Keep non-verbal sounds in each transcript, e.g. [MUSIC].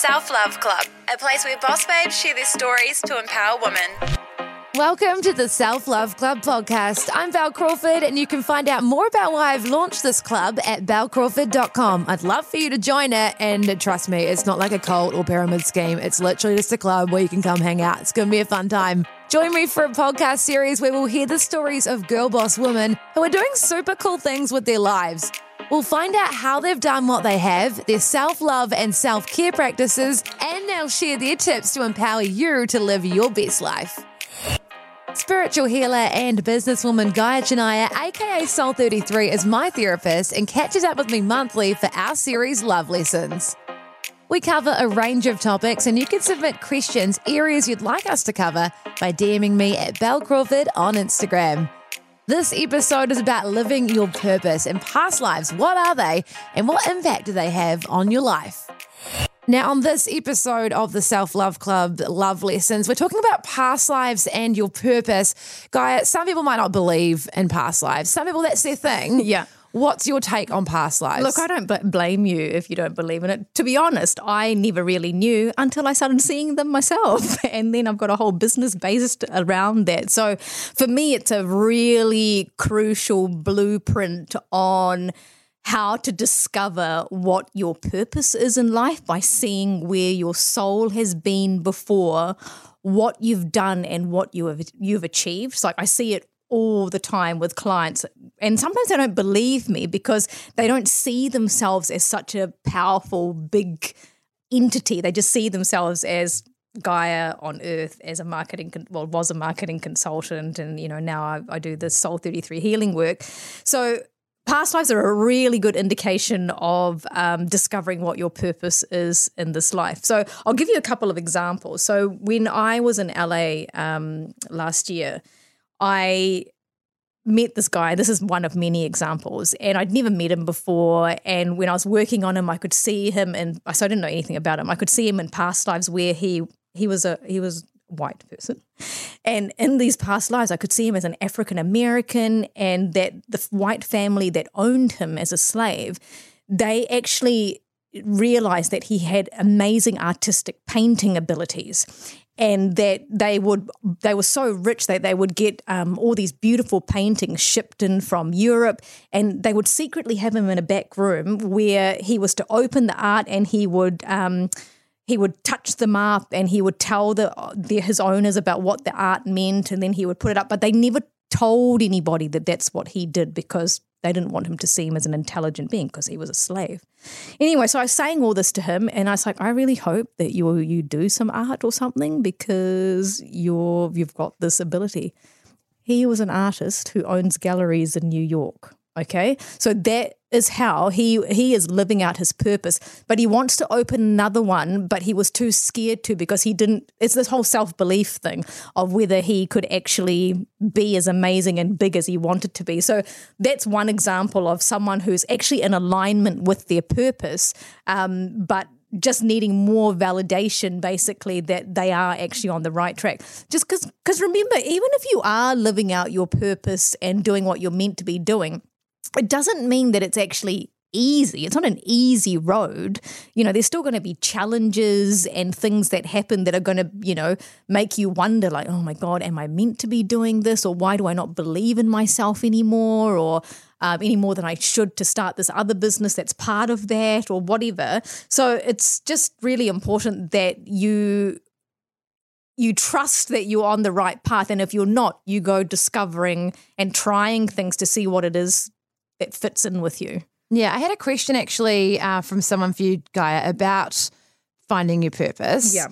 Self Love Club, a place where boss babes share their stories to empower women. Welcome to the Self Love Club podcast. I'm Bel Crawford, and you can find out more about why I've launched this club at belcrawford.com. I'd love for you to join it, and trust me, it's not like a cult or pyramid scheme. It's literally just a club where you can come hang out. It's going to be a fun time. Join me for a podcast series where we'll hear the stories of girl boss women who are doing super cool things with their lives. We'll find out how they've done what they have, their self love and self care practices, and they'll share their tips to empower you to live your best life. Spiritual healer and businesswoman Gaia Chinniah, aka Soul 33, is my therapist and catches up with me monthly for our series Love Lessons. We cover a range of topics, and you can submit questions, areas you'd like us to cover, by DMing me at Bel Crawford on Instagram. This episode is about living your purpose and past lives. What are they, and what impact do they have on your life? Now, on this episode of the Self Love Club Love Lessons, we're talking about past lives and your purpose. Gaia, some people might not believe in past lives. Some people, that's their thing. Yeah. What's your take on past lives? Look, I don't bl- blame you if you don't believe in it. To be honest, I never really knew until I started seeing them myself. [LAUGHS] And then I've got a whole business based around that. So for me, it's a really crucial blueprint on how to discover what your purpose is in life by seeing where your soul has been before, what you've done and what you have you've achieved. So like I see it all the time with clients and sometimes they don't believe me because they don't see themselves as such a powerful big entity. They just see themselves as Gaia on Earth as a marketing, well, was a marketing consultant, and you know now I, I do the Soul Thirty Three healing work. So past lives are a really good indication of um, discovering what your purpose is in this life. So I'll give you a couple of examples. So when I was in LA um, last year, I met this guy. This is one of many examples, and I'd never met him before. And when I was working on him, I could see him, and so I didn't know anything about him. I could see him in past lives where he he was a he was white person, and in these past lives, I could see him as an African American, and that the white family that owned him as a slave, they actually realized that he had amazing artistic painting abilities and that they would they were so rich that they would get um, all these beautiful paintings shipped in from Europe, and they would secretly have him in a back room where he was to open the art and he would. Um, he would touch them up and he would tell the, the his owners about what the art meant and then he would put it up but they never told anybody that that's what he did because they didn't want him to see him as an intelligent being because he was a slave. Anyway, so I was saying all this to him, and I was like, I really hope that you you do some art or something because you're you've got this ability. He was an artist who owns galleries in New York. Okay, so that is how he he is living out his purpose. But he wants to open another one, but he was too scared to because he didn't. It's this whole self belief thing of whether he could actually be as amazing and big as he wanted to be. So that's one example of someone who's actually in alignment with their purpose, um, but just needing more validation basically that they are actually on the right track just because because remember even if you are living out your purpose and doing what you're meant to be doing it doesn't mean that it's actually easy. It's not an easy road. You know, there's still going to be challenges and things that happen that are going to, you know, make you wonder like, oh my God, am I meant to be doing this? Or why do I not believe in myself anymore? Or um, any more than I should to start this other business that's part of that or whatever. So it's just really important that you you trust that you're on the right path and if you're not you go discovering and trying things to see what it is that fits in with you Yeah, I had a question actually uh, from someone for you, Gaia, about finding your purpose. Yeah.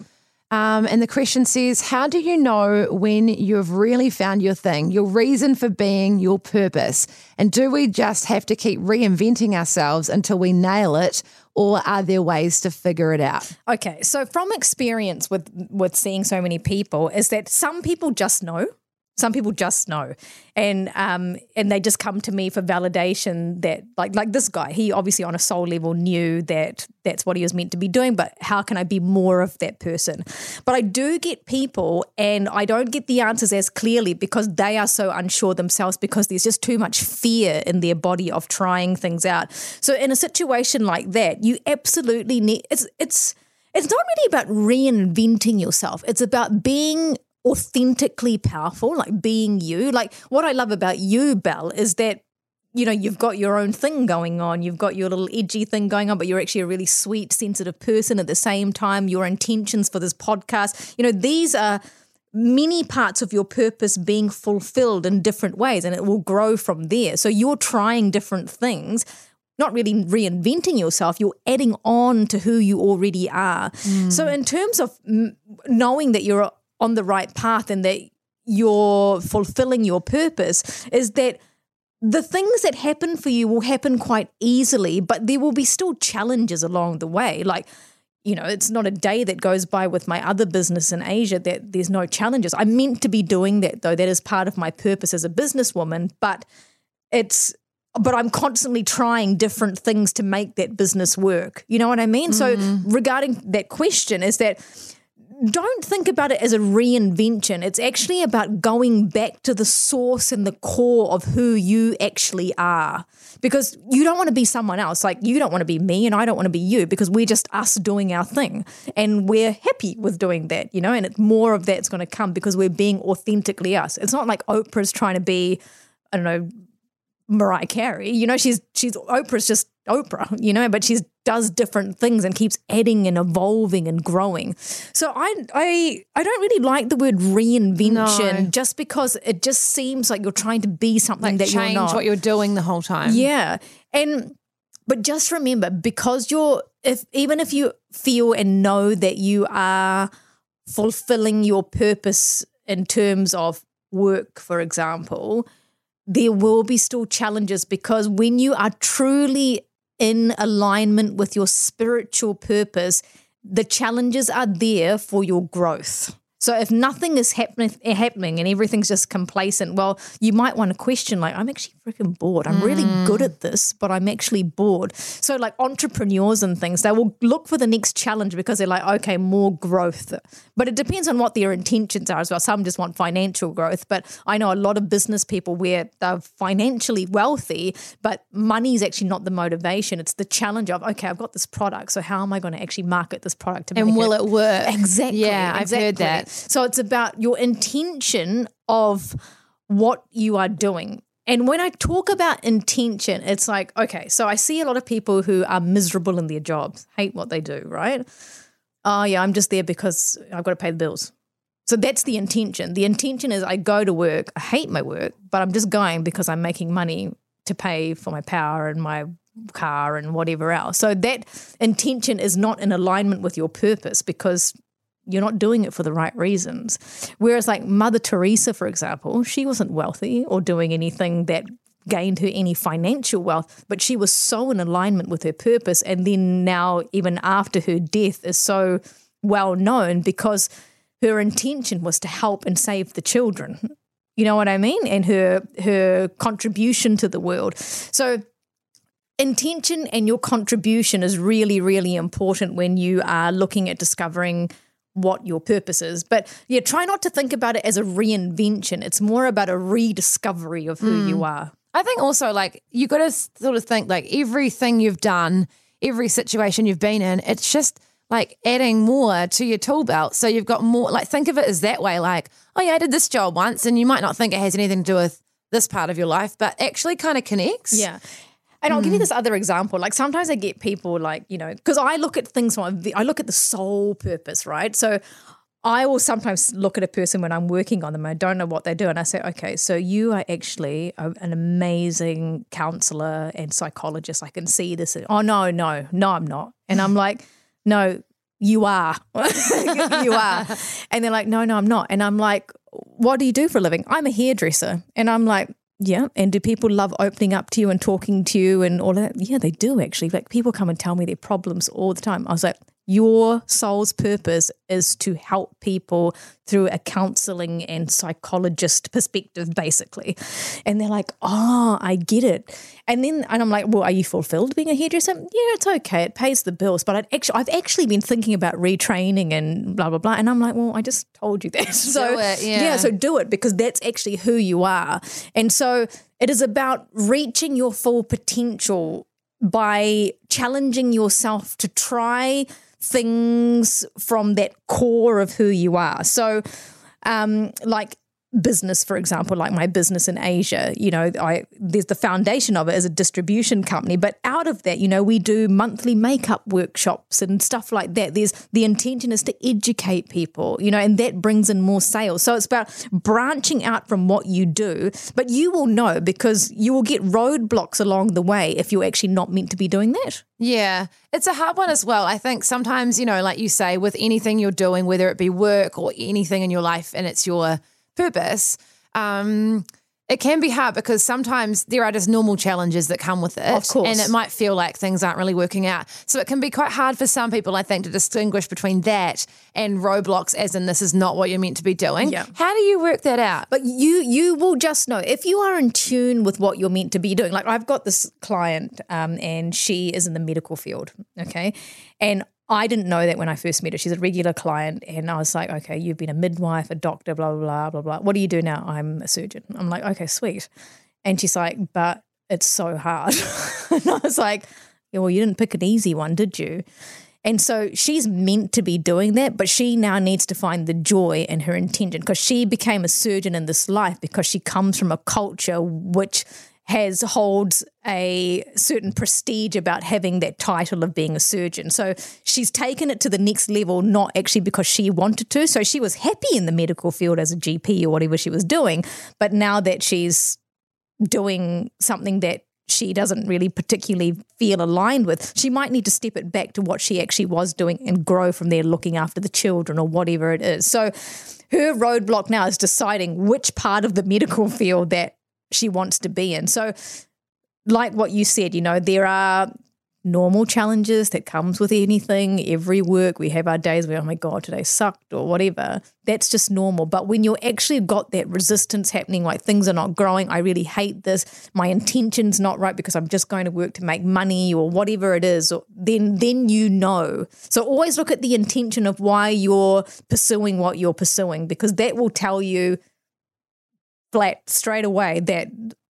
Um, and the question says, How do you know when you've really found your thing, your reason for being, your purpose? And do we just have to keep reinventing ourselves until we nail it? Or are there ways to figure it out? Okay, so from experience with with seeing so many people, is that some people just know. Some people just know, and um, and they just come to me for validation that like like this guy, he obviously on a soul level knew that that's what he was meant to be doing. But how can I be more of that person? But I do get people, and I don't get the answers as clearly because they are so unsure themselves because there's just too much fear in their body of trying things out. So in a situation like that, you absolutely need it's it's it's not really about reinventing yourself. It's about being authentically powerful, like being you. Like what I love about you, Bel, is that you know you've got your own thing going on. You've got your little edgy thing going on, but you're actually a really sweet, sensitive person at the same time. Your intentions for this podcast, you know, these are many parts of your purpose being fulfilled in different ways and it will grow from there. So you're trying different things not really reinventing yourself, you're adding on to who you already are. So, in terms of mm, knowing that you're on the right path and that you're fulfilling your purpose, is that the things that happen for you will happen quite easily, but there will be still challenges along the way. Like, you know, it's not a day that goes by with my other business in Asia that there's no challenges. I'm meant to be doing that though. That is part of my purpose as a businesswoman, but it's but I'm constantly trying different things to make that business work. You know what I mean? So mm-hmm. regarding that question is that don't think about it as a reinvention. It's actually about going back to the source and the core of who you actually are. Because you don't want to be someone else. Like you don't want to be me and I don't want to be you because we're just us doing our thing. And we're happy with doing that, you know, and it's more of that's going to come because we're being authentically us. It's not like Oprah's trying to be, I don't know, Mariah Carey. You know, she's she's Oprah's just Oprah, you know, but she does different things and keeps adding and evolving and growing. So I I I don't really like the word reinvention No. just because it just seems like you're trying to be something Like that change you're not. what you're doing the whole time. Yeah. And but just remember because you're if even if you feel and know that you are fulfilling your purpose in terms of work for example, there will be still challenges because when you are truly in alignment with your spiritual purpose, the challenges are there for your growth. So if nothing is happening happening and everything's just complacent, well, you might want to question like I'm actually freaking bored. I'm really good at mm. this, but I'm actually bored. So like entrepreneurs and things, they will look for the next challenge because they're like, okay, more growth. But it depends on what their intentions are as well. Some just want financial growth, but I know a lot of business people where they're financially wealthy, but money is actually not the motivation. It's the challenge of okay, I've got this product, so how am I going to actually market this product to And will it work? Exactly. Yeah, I've heard that. So it's about your intention of what you are doing. And when I talk about intention, it's like, okay, so I see a lot of people who are miserable in their jobs, hate what they do, right? Oh, yeah, I'm just there because I've got to pay the bills. So that's the intention. The intention is I go to work, I hate my work, but I'm just going because I'm making money to pay for my power and my car and whatever else. So that intention is not in alignment with your purpose because you're not doing it for the right reasons. Whereas, like Mother Teresa, for example, she wasn't wealthy or doing anything that gained her any financial wealth, but she was so in alignment with her purpose. And then now, even after her death, is so well known because her intention was to help and save the children. You know what I mean? And her her contribution to the world. So intention and your contribution is really, really important when you are looking at discovering what your purpose is. But yeah, try not to think about it as a reinvention. It's more about a rediscovery of who you mm. are. I think also like you got to sort of think like everything you've done, every situation you've been in, it's just like adding more to your tool belt. So you've got more, like think of it as that way like, oh yeah, I did this job once and you might not think it has anything to do with this part of your life, but actually kind of connects. Yeah. And I'll give you hmm. this other example. Like sometimes I get people like, you know, because I look at things from, I look at the soul purpose, right? So I will sometimes look at a person when I'm working on them. I don't know what they do. And I say, okay, so you are actually a, an amazing counselor and psychologist. I can see this. Oh, no, no, no, I'm not. And I'm like, [LAUGHS] no, you are. [LAUGHS] you are. [LAUGHS] And they're like, no, no, I'm not. And I'm like, what do you do for a living? I'm a hairdresser. And I'm like, yeah. And do people love opening up to you and talking to you and all that? Yeah, they do actually. Like people come and tell me their problems all the time. I was like, your soul's purpose is to help people through a counseling and psychologist perspective, basically. And they're like, oh, I get it. And then and I'm like, well, are you fulfilled being a hairdresser? Yeah, it's okay. It pays the bills. But I'd actually, I've actually been thinking about retraining and blah, blah, blah. And I'm like, well, I just told you [LAUGHS] that. So, it, yeah. yeah, so do it because that's actually who you are. And so it is about reaching your full potential by challenging yourself to try things from that core of who you are. So, um, like business, for example, like my business in Asia, you know, I there's the foundation of it as a distribution company, but out of that, you know, we do monthly makeup workshops and stuff like that. There's the intention is to educate people, you know, and that brings in more sales. So it's about branching out from what you do, but you will know because you will get roadblocks along the way if you're actually not meant to be doing that. Yeah, it's a hard one as well. I think sometimes, you know, like you say, with anything you're doing, whether it be work or anything in your life, and it's your purpose, um, it can be hard because sometimes there are just normal challenges that come with it. Of course. And it might feel like things aren't really working out. So it can be quite hard for some people, I think, to distinguish between that and roadblocks, as in this is not what you're meant to be doing. Yeah. How do you work that out? But you you will just know if you are in tune with what you're meant to be doing. Like I've got this client, um, and she is in the medical field. Okay, and I didn't know that when I first met her. She's a regular client, and I was like, okay, you've been a midwife, a doctor, blah blah blah blah blah. What do you do now? I'm a surgeon. I'm like, okay, sweet. And she's like, but it's so hard. [LAUGHS] and I was like, yeah, well, you didn't pick an easy one, did you? And so she's meant to be doing that, but she now needs to find the joy in her intention because she became a surgeon in this life because she comes from a culture which has holds a certain prestige about having that title of being a surgeon. So she's taken it to the next level, not actually because she wanted to. So she was happy in the medical field as a GP or whatever she was doing, but now that she's doing something that she doesn't really particularly feel aligned with, she might need to step it back to what she actually was doing and grow from there, looking after the children or whatever it is. So her roadblock now is deciding which part of the medical field that she wants to be in. So, like what you said, you know, there are normal challenges that comes with anything. Every work we have our days where, oh my God, today sucked or whatever. That's just normal. But when you're actually got that resistance happening, like things are not growing, I really hate this, my intention's not right because I'm just going to work to make money or whatever it is, or, then then you know. So always look at the intention of why you're pursuing what you're pursuing, because that will tell you flat straight away that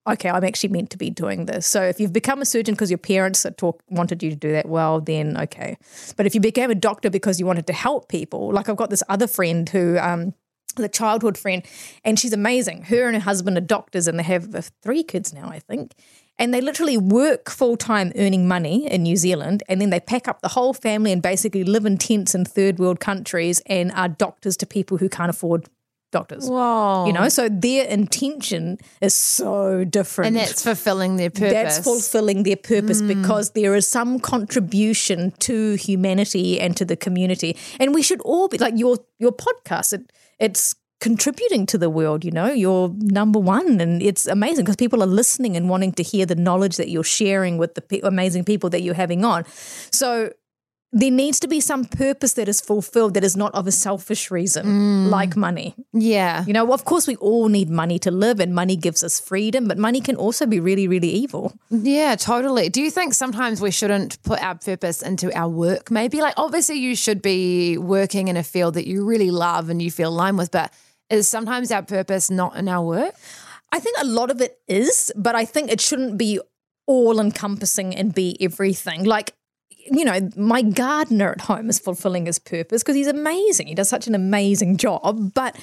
okay, I'm actually meant to be doing this. So if you've become a surgeon because your parents talk, wanted you to do that, well, then okay. But if you became a doctor because you wanted to help people, like I've got this other friend who, um, the childhood friend, and she's amazing. Her and her husband are doctors, and they have uh, three kids now, I think. And they literally work full time earning money in New Zealand, and then they pack up the whole family and basically live in tents in third world countries and are doctors to people who can't afford doctors. Whoa. You know, so their intention is so different. and that's fulfilling their purpose. That's fulfilling their purpose mm. because there is some contribution to humanity and to the community. And we should all be like your your podcast. It, it's contributing to the world, you know, you're number one. And it's amazing because people are listening and wanting to hear the knowledge that you're sharing with the pe- amazing people that you're having on. So there needs to be some purpose that is fulfilled that is not of a selfish reason, mm. like money. yeah. You know, of course, we all need money to live, and money gives us freedom, but money can also be really, really evil. Yeah, totally. Do you think sometimes we shouldn't put our purpose into our work? Maybe like obviously you should be working in a field that you really love and you feel aligned with, but is sometimes our purpose not in our work? I think a lot of it is, but I think it shouldn't be all encompassing and be everything. Like, you know, my gardener at home is fulfilling his purpose because he's amazing. He does such an amazing job, but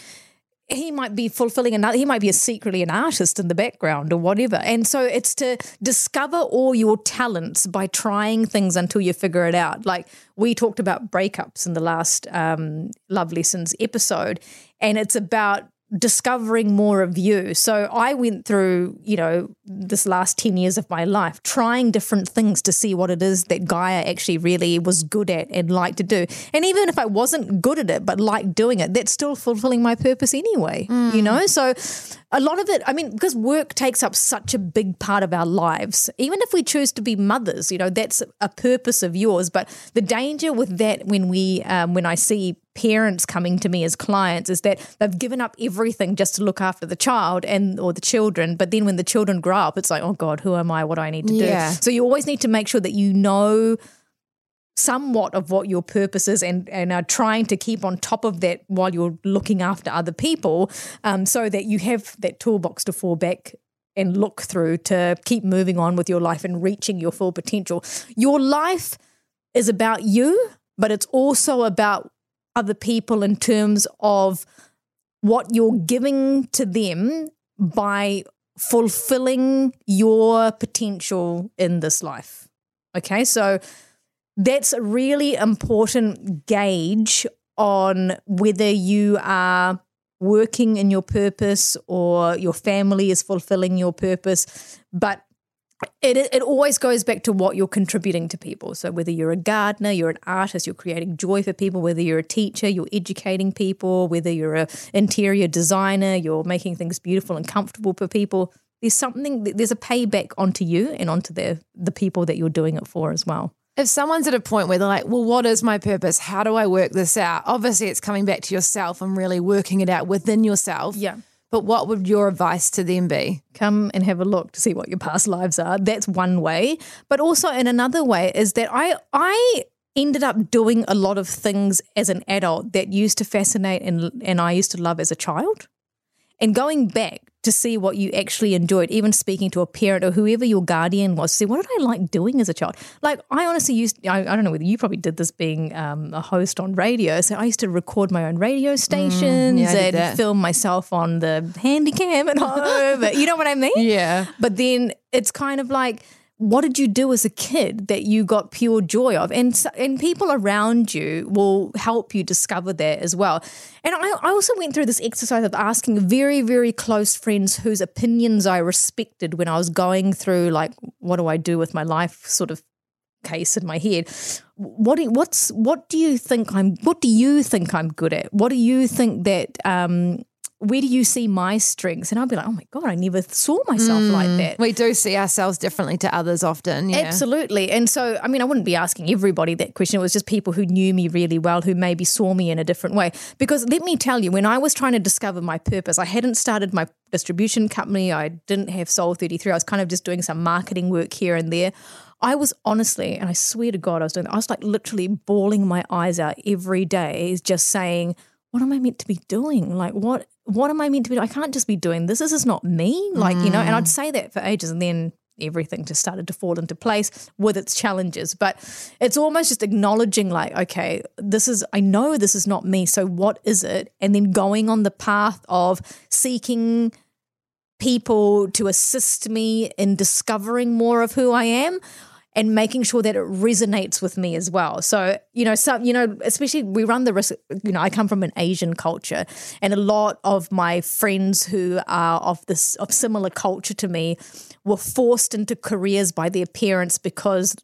he might be fulfilling another he might be a secretly an artist in the background or whatever and so it's to discover all your talents by trying things until you figure it out like we talked about breakups in the last um, love lessons episode and it's about discovering more of you. So I went through, you know, this last 10 years of my life trying different things to see what it is that Gaia actually really was good at and liked to do. And even if I wasn't good at it but liked doing it, that's still fulfilling my purpose anyway, you mm. know? So a lot of it, I mean, because work takes up such a big part of our lives, even if we choose to be mothers, you know, that's a purpose of yours. But the danger with that when we, um, when I see parents coming to me as clients is that they've given up everything just to look after the child and or the children but then when the children grow up it's like oh god who am i what do i need to do Yeah. so you always need to make sure that you know somewhat of what your purpose is and, and are trying to keep on top of that while you're looking after other people um, so that you have that toolbox to fall back and look through to keep moving on with your life and reaching your full potential. Your life is about you, but it's also about other people in terms of what you're giving to them by fulfilling your potential in this life. Okay, so that's a really important gauge on whether you are working in your purpose or your family is fulfilling your purpose. But it, it always goes back to what you're contributing to people. So whether you're a gardener, you're an artist, you're creating joy for people, whether you're a teacher, you're educating people, whether you're an interior designer, you're making things beautiful and comfortable for people. There's something, there's a payback onto you and onto the the people that you're doing it for as well. If someone's at a point where they're like, well, what is my purpose? How do I work this out? Obviously, it's coming back to yourself and really working it out within yourself. Yeah. But what would your advice to them be? come and have a look to see what your past lives are. That's one way. But also in another way is that I I ended up doing a lot of things as an adult that used to fascinate and and I used to love as a child. And going back to see what you actually enjoyed, even speaking to a parent or whoever your guardian was, see what did I like doing as a child? Like I honestly used, I, I don't know whether you probably did this being um, a host on radio. So I used to record my own radio stations yeah, and film myself on the handy cam at [LAUGHS] home. you know what I mean? Yeah. But then it's kind of like, what did you do as a kid that you got pure joy of? And and people around you will help you discover that as well. And I, I also went through this exercise of asking very, very close friends whose opinions I respected when I was going through like, what do I do with my life sort of case in my head. What do, what's what do you think I'm what do you think I'm good at? What do you think that um where do you see my strengths? And I'll be like, oh my God, I never saw myself like hmm. that. We do see ourselves differently to others often. Yeah. Absolutely. And so, I mean, I wouldn't be asking everybody that question. It was just people who knew me really well, who maybe saw me in a different way. Because let me tell you, when I was trying to discover my purpose, I hadn't started my distribution company. I didn't have Soul 33. I was kind of just doing some marketing work here and there. I was honestly, and I swear to God, I was doing, I was like literally bawling my eyes out every day, just saying, what am I meant to be doing? Like, what, what am I meant to be doing? I can't just be doing this. This is not me. Like, you know, and I'd mm. say that for ages. And then everything just started to fall into place with its challenges. But it's almost just acknowledging, like, okay, this is, I know this is not me. So what is it? And then going on the path of seeking people to assist me in discovering more of who I am and making sure that it resonates with me as well. So, you know, some, you know, especially we run the risk, you know, I come from an Asian culture and a lot of my friends who are of this of similar culture to me were forced into careers by their parents because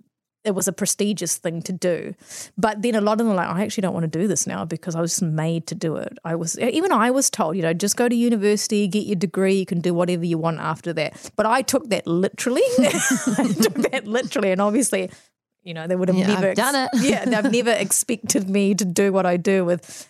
it was a prestigious thing to do. But then a lot of them are like, I actually don't want to do this now because I was made to do it. I was even I was told, you know, just go to university, get your degree, you can do whatever you want after that. But I took that literally. [LAUGHS] I took that literally, and obviously, you know, they would have Yeah, never I've done it. yeah, they've never expected me to do what I do with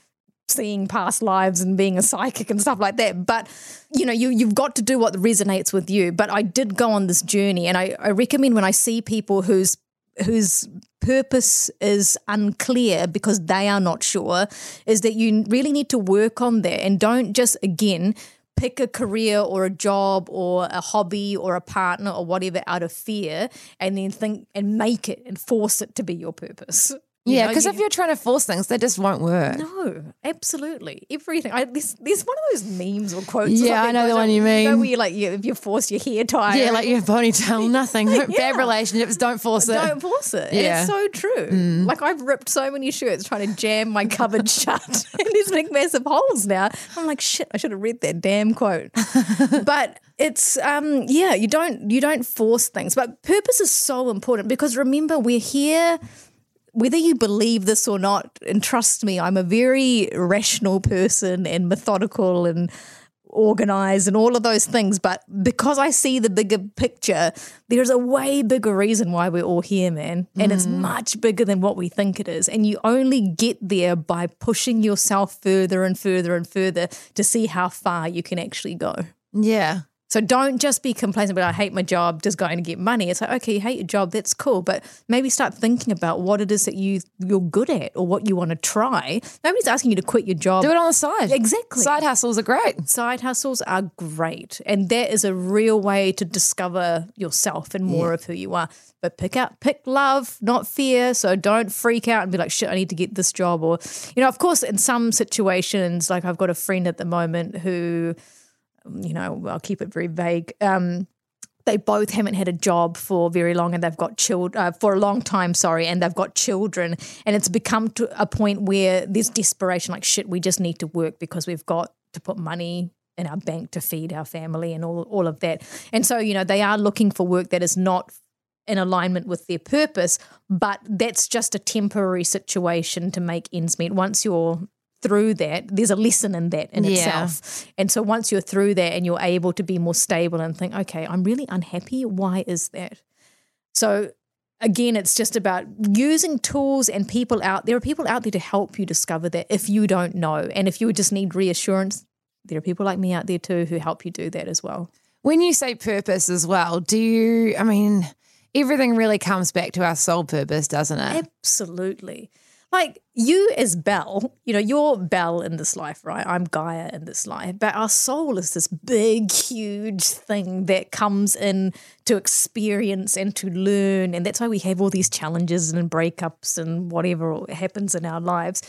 seeing past lives and being a psychic and stuff like that. But you know, you you've got to do what resonates with you. But I did go on this journey, and I, I recommend when I see people whose whose purpose is unclear because they are not sure, is that you really need to work on that and don't just again pick a career or a job or a hobby or a partner or whatever out of fear and then think and make it and force it to be your purpose. You Yeah, because you- if you're trying to force things, they just won't work. no, absolutely everything. I, there's, there's one of those memes or quotes. or Yeah, I know the one on, you know, mean. where you like you, if you force your hair tie. Yeah, like your ponytail, [LAUGHS] nothing. [LAUGHS] Bad relationships, don't force it. Don't force it. Yeah. Mm. it's so true. Like I've ripped so many shirts trying to jam my cupboard [LAUGHS] shut. and there's big massive holes now. I'm like, shit, I should have read that damn quote. but it's um yeah, you don't you don't force things. But purpose is so important because remember we're here whether you believe this or not, and trust me, I'm a very rational person and methodical and organized and all of those things. But because I see the bigger picture, there's a way bigger reason why we're all here, man. And it's mm. much bigger than what we think it is. And you only get there by pushing yourself further and further and further to see how far you can actually go. Yeah. So don't just be complacent about I hate my job, just going to get money. It's like, okay, you hate your job, that's cool. But maybe start thinking about what it is that you you're good at or what you want to try. Nobody's asking you to quit your job. Do it on the side. Exactly. Side hustles are great. Side hustles are great. And that is a real way to discover yourself and more of who you are. But pick out pick love, not fear. So don't freak out and be like, shit, I need to get this job. Or, you know, of course, in some situations, like I've got a friend at the moment who you know, I'll keep it very vague. Um, they both haven't had a job for very long and they've got children uh, for a long time sorry and they've got children. And it's become to a point where there's desperation like shit we just need to work because we've got to put money in our bank to feed our family and all all of that. And so you know they are looking for work that is not in alignment with their purpose but that's just a temporary situation to make ends meet. Once you're through that there's a lesson in that in Yeah. itself and so once you're through that and you're able to be more stable and think, okay, I'm really unhappy. Why is that? So again, it's just about using tools and people out there are people out there to help you discover that if you don't know. And if you just need reassurance, there are people like me out there too who help you do that as well. When you say purpose as well, do you, I mean, everything really comes back to our soul purpose, doesn't it? Absolutely. Like you as Bel, you know, you're Bel in this life, right? I'm Gaia in this life. But our soul is this big, huge thing that comes in to experience and to learn. And that's why we have all these challenges and breakups and whatever happens in our lives.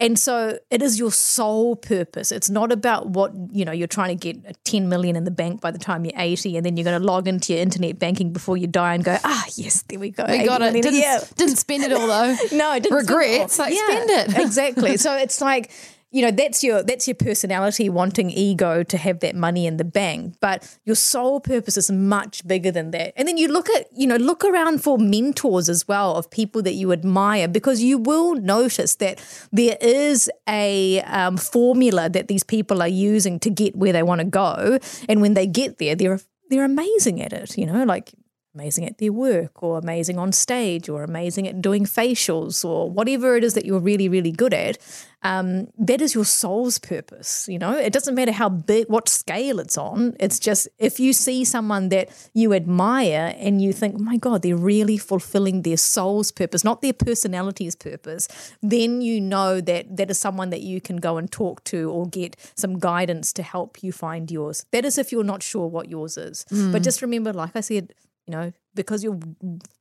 And so it is your soul purpose. It's not about what, you know, you're trying to get 10 million in the bank by the time you're 80 and then you're going to log into your internet banking before you die and go, ah, yes, there we go. we got it. Didn't, Yeah. didn't spend it all though. [LAUGHS] No, I didn't spend it all. Regrets, like, spend it. exactly. So it's like you know that's your that's your personality wanting ego to have that money in the bank but your soul purpose is much bigger than that and then you look at you know look around for mentors as well of people that you admire because you will notice that there is a um, formula that these people are using to get where they want to go and when they get there they're they're amazing at it you know like amazing at their work or amazing on stage or amazing at doing facials or whatever it is that you're really really good at um, that is your soul's purpose you know? It doesn't matter how big what scale it's on. It's just if you see someone that you admire and you think oh my god they're really fulfilling their soul's purpose not their personality's purpose then you know that that is someone that you can go and talk to or get some guidance to help you find yours. That is if you're not sure what yours is. But just remember like i said you know, because you're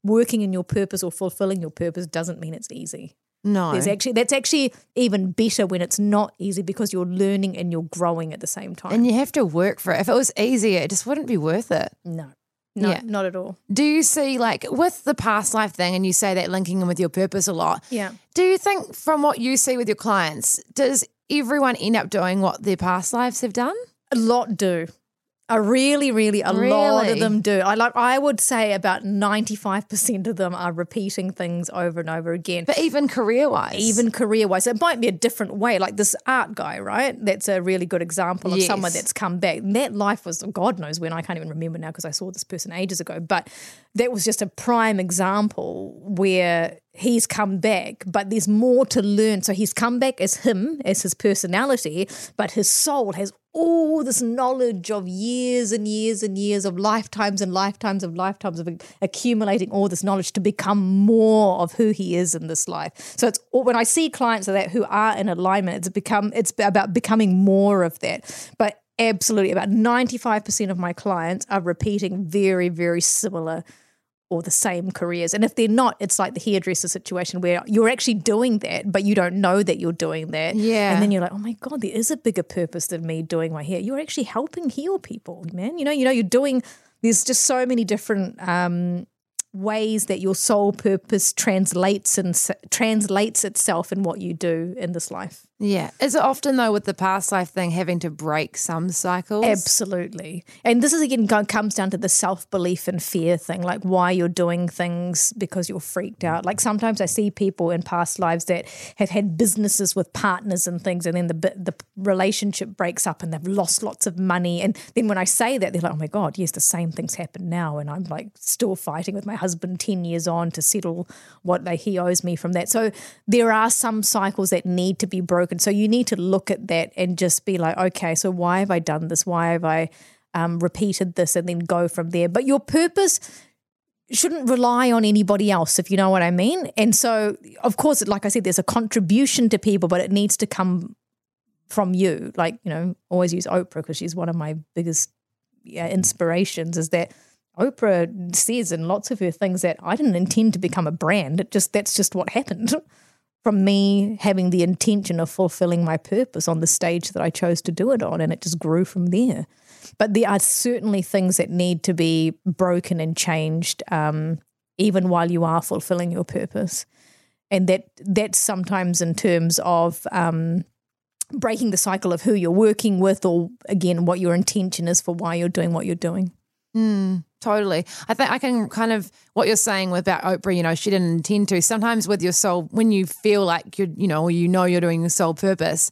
working in your purpose or fulfilling your purpose doesn't mean it's easy. No. There's actually that's actually even better when it's not easy because you're learning and you're growing at the same time. and you have to work for it. If it was easier, it just wouldn't be worth it. no, no, Yeah. not at all. Do you see, like, with the past life thing, and you say that linking in with your purpose a lot? Yeah. Do you think, from what you see with your clients, does everyone end up doing what their past lives have done? A lot do. A really, really, a lot of them do. I like. I would say about ninety-five percent of them are repeating things over and over again. But even career wise, even career wise. It might be a different way, like this art guy, right? That's a really good example of someone that's come back. That life was, God knows when, I can't even remember now because I saw this person ages ago. But that was just a prime example where he's come back, but there's more to learn. So he's come back as him, as his personality, but his soul has all this knowledge of years and years and years of lifetimes and lifetimes of lifetimes of accumulating all this knowledge to become more of who he is in this life. So it's when I see clients of that who are in alignment, it's become it's about becoming more of that. But absolutely, about ninety five percent of my clients are repeating very very similar or the same careers. And if they're not, it's like the hairdresser situation where you're actually doing that, but you don't know that you're doing that. Yeah. And then you're like, oh my God, there is a bigger purpose than me doing my hair. You're actually helping heal people, man. You know, you know, you're doing there's just so many different um ways that your soul purpose translates and translates itself in what you do in this life. Yeah. Is it often though with the past life thing having to break some cycles? Absolutely. And this is again comes down to the self belief and fear thing, like why you're doing things because you're freaked out. Like sometimes I see people in past lives that have had businesses with partners and things, and then the the relationship breaks up and they've lost lots of money. And then when I say that, they're like, "Oh my god, yes, the same things happen now," and I'm like still fighting with my husband ten years on to settle what he owes me from that. So there are some cycles that need to be broken. And so you need to look at that and just be like, okay, so why have I done this? Why have I um, repeated this? And then go from there. But your purpose shouldn't rely on anybody else, if you know what I mean. And so, of course, like I said, there's a contribution to people, but it needs to come from you. Like, you know, always use Oprah because she's one of my biggest yeah, inspirations is that Oprah says in lots of her things that I didn't intend to become a brand. It just that's just what happened [LAUGHS] from me having the intention of fulfilling my purpose on the stage that I chose to do it on, and it just grew from there. But there are certainly things that need to be broken and changed, um, even while you are fulfilling your purpose, and that that's sometimes in terms of. Um, breaking the cycle of who you're working with or again what your intention is for why you're doing what you're doing Mm, totally. I think I can kind of what you're saying about Oprah, you know, she didn't intend to. Sometimes with your soul, when you feel like you're, you know, or you know you're doing your soul purpose,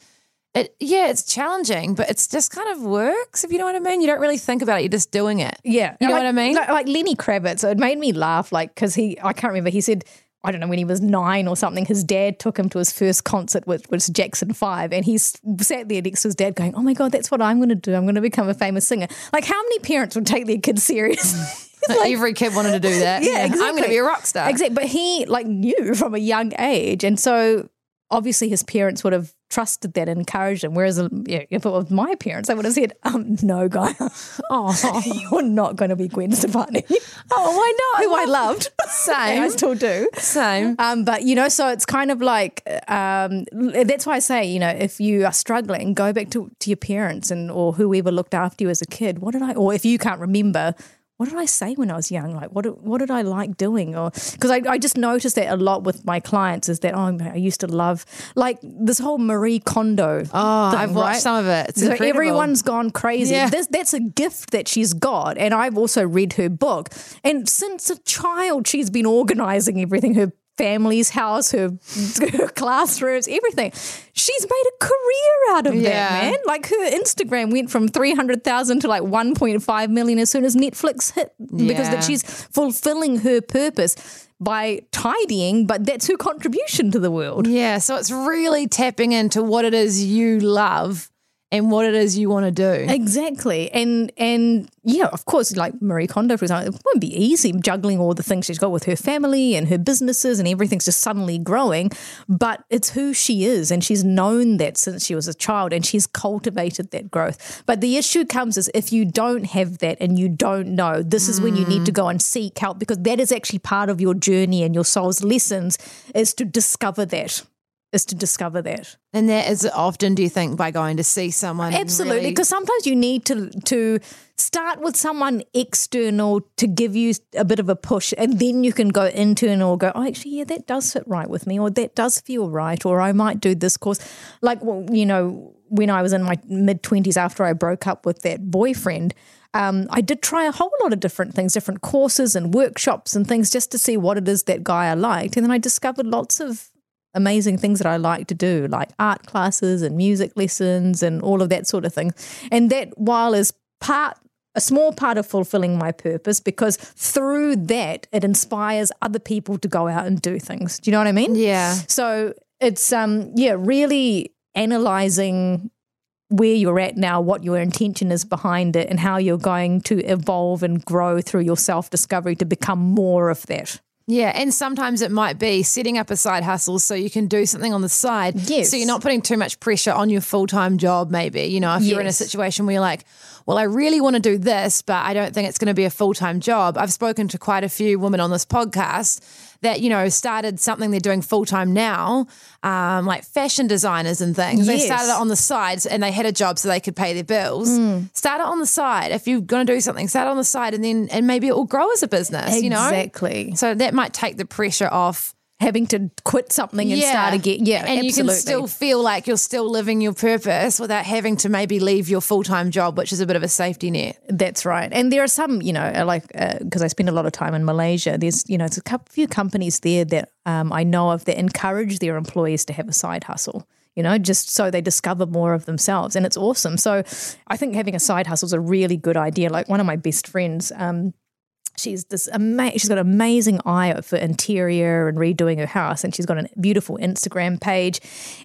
it yeah, it's challenging, but it's just kind of works, if you know what I mean. You don't really think about it, you're just doing it. Yeah, You know like, what I mean? Like, like Lenny Kravitz, it made me laugh. Like because he, I can't remember. He said, I don't know when he was nine or something. His dad took him to his first concert, which was Jackson Five, and he sat there next to his dad, going, "Oh my god, that's what I'm going to do. I'm going to become a famous singer." Like, how many parents would take their kids serious? [LAUGHS] Every kid wanted to do that. Yeah, exactly. I'm going to be a rock star. Exactly. But he like knew from a young age, and so obviously his parents would have trusted that and encouraged him. Whereas um, yeah, if it was my parents, I would have said, um, "No, Gaia, [LAUGHS] oh, you're not going to be Gwen Stefani." Oh, why not? [LAUGHS] Who I loved, [LAUGHS] Same. I still do. Same. Um, but you know, so it's kind of like um, that's why I say, you know, if you are struggling, go back to, to your parents and or whoever looked after you as a kid. What did I, or if you can't remember, what did I say when I was young? Like, what did- what did I like doing? Or because I, I just noticed that a lot with my clients is that oh, I used to love like this whole Marie Kondo. Oh, thing, I've watched right? some of it. It's so incredible. everyone's gone crazy. Yeah. This, that's a gift that she's got. And I've also read her book. And since a child, she's been organizing everything her family's house, her, her [LAUGHS] classrooms, everything. She's made a career out of Yeah. that, man. Like her Instagram went from 300,000 to like 1.5 million as soon as Netflix hit because Yeah. that she's fulfilling her purpose by tidying, but that's her contribution to the world. Yeah, so it's really tapping into what it is you love and what it is you want to do. Exactly. And and yeah, of course, like Marie Kondo, for example, it won't be easy juggling all the things she's got with her family and her businesses and everything's just suddenly growing. But it's who she is. And she's known that since she was a child and she's cultivated that growth. But the issue comes is if you don't have that and you don't know, this is when you need to go and seek help because that is actually part of your journey and your soul's lessons is to discover that. Is to discover that. And that is often, do you think, by going to see someone? Absolutely, really- because sometimes you need to to start with someone external to give you a bit of a push, and then you can go internal. Or go, oh, actually, yeah, that does fit right with me, or that does feel right, or I might do this course. Like, well, you know, when I was in my mid twenties after I broke up with that boyfriend. Um, I did try a whole lot of different things, different courses and workshops and things just to see what it is that guy I liked. And then I discovered lots of amazing things that I like to do, like art classes and music lessons and all of that sort of thing. And that while is part a small part of fulfilling my purpose because through that it inspires other people to go out and do things. Do you know what I mean? Yeah. So it's um yeah, really analyzing where you're at now, what your intention is behind it, and how you're going to evolve and grow through your self discovery to become more of that. Yeah, and sometimes it might be setting up a side hustle so you can do something on the side. Yes. So you're not putting too much pressure on your full time job, maybe. You know, if you're in a situation where you're like, well, I really want to do this, but I don't think it's going to be a full time job. I've spoken to quite a few women on this podcast that, you know, started something they're doing full time now, um, like fashion designers and things. They started it on the sides and they had a job so they could pay their bills. Start it on the side. If you're going to do something, start it on the side and then, and maybe it will grow as a business, you know? Exactly. So that might take the pressure off. Having to quit something and start again. Yeah, and absolutely. you can still feel like you're still living your purpose without having to maybe leave your full time job, which is a bit of a safety net. That's right. And there are some, you know, like because I spend a lot of time in Malaysia. There's, you know, it's a couple, few companies there that um, I know of that encourage their employees to have a side hustle. You know, just so they discover more of themselves, and it's awesome. So, I think having a side hustle is a really good idea. Like one of my best friends, um, she's this ama- she's got an amazing eye for interior and redoing her house and she's got a beautiful Instagram page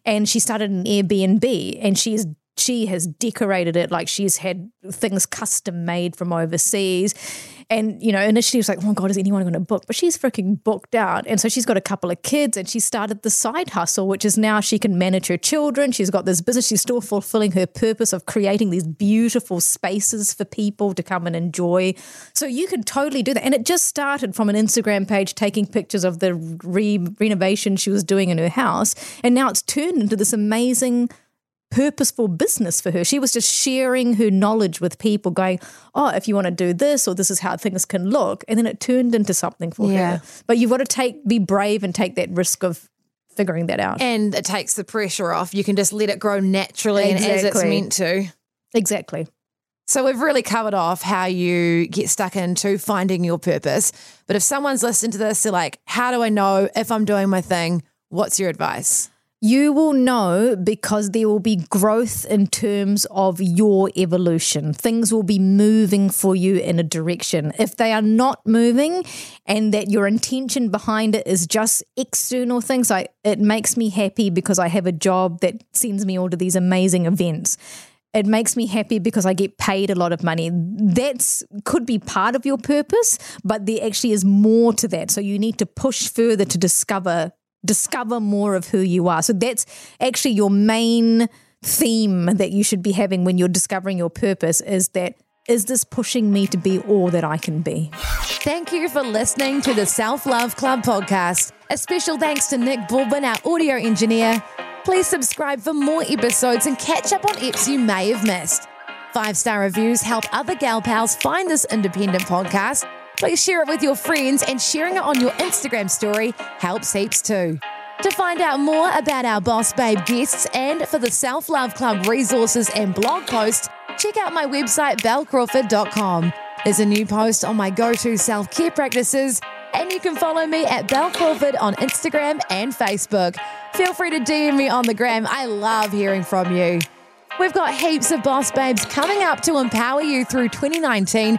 and she started an Airbnb and she's she has decorated it like she's had things custom made from overseas. And you know initially it was like oh my god is anyone going to book? But she's freaking booked out. And so she's got a couple of kids and she started the side hustle which is now she can manage her children. She's got this business. She's still fulfilling her purpose of creating these beautiful spaces for people to come and enjoy. So you can totally do that. And it just started from an instagram page taking pictures of the re- renovation she was doing in her house. And now it's turned into this amazing purposeful business for her. She was just sharing her knowledge with people, going, Oh, if you want to do this, or this is how things can look. And then it turned into something for Yeah. her. But you've got to take, be brave and take that risk of figuring that out. And it takes the pressure off. You can just let it grow naturally and as it's meant to. exactly. So we've really covered off how you get stuck into finding your purpose. But if someone's listening to this, they're like, how do I know if I'm doing my thing? What's your advice? You will know because there will be growth in terms of your evolution. Things will be moving for you in a direction. If they are not moving and that your intention behind it is just external things, I, it makes me happy because I have a job that sends me all to these amazing events. It makes me happy because I get paid a lot of money. That's could be part of your purpose, but there actually is more to that. So you need to push further to discover discover more of who you are. So that's actually your main theme that you should be having when you're discovering your purpose is that is this pushing me to be all that I can be? Thank you for listening to the Self Love Club podcast. A special thanks to Nick Bulbin, our audio engineer. Please subscribe for more episodes and catch up on eps you may have missed. Five star reviews help other gal pals find this independent podcast. Please share it with your friends, and sharing it on your Instagram story helps heaps too. To find out more about our Boss Babe guests and for the Self Love Club resources and blog posts, check out my website, belcrawford.com. There's a new post on my go to self care practices, and you can follow me at Bel Crawford on Instagram and Facebook. Feel free to DM me on the gram. I love hearing from you. We've got heaps of Boss Babes coming up to empower you through 2019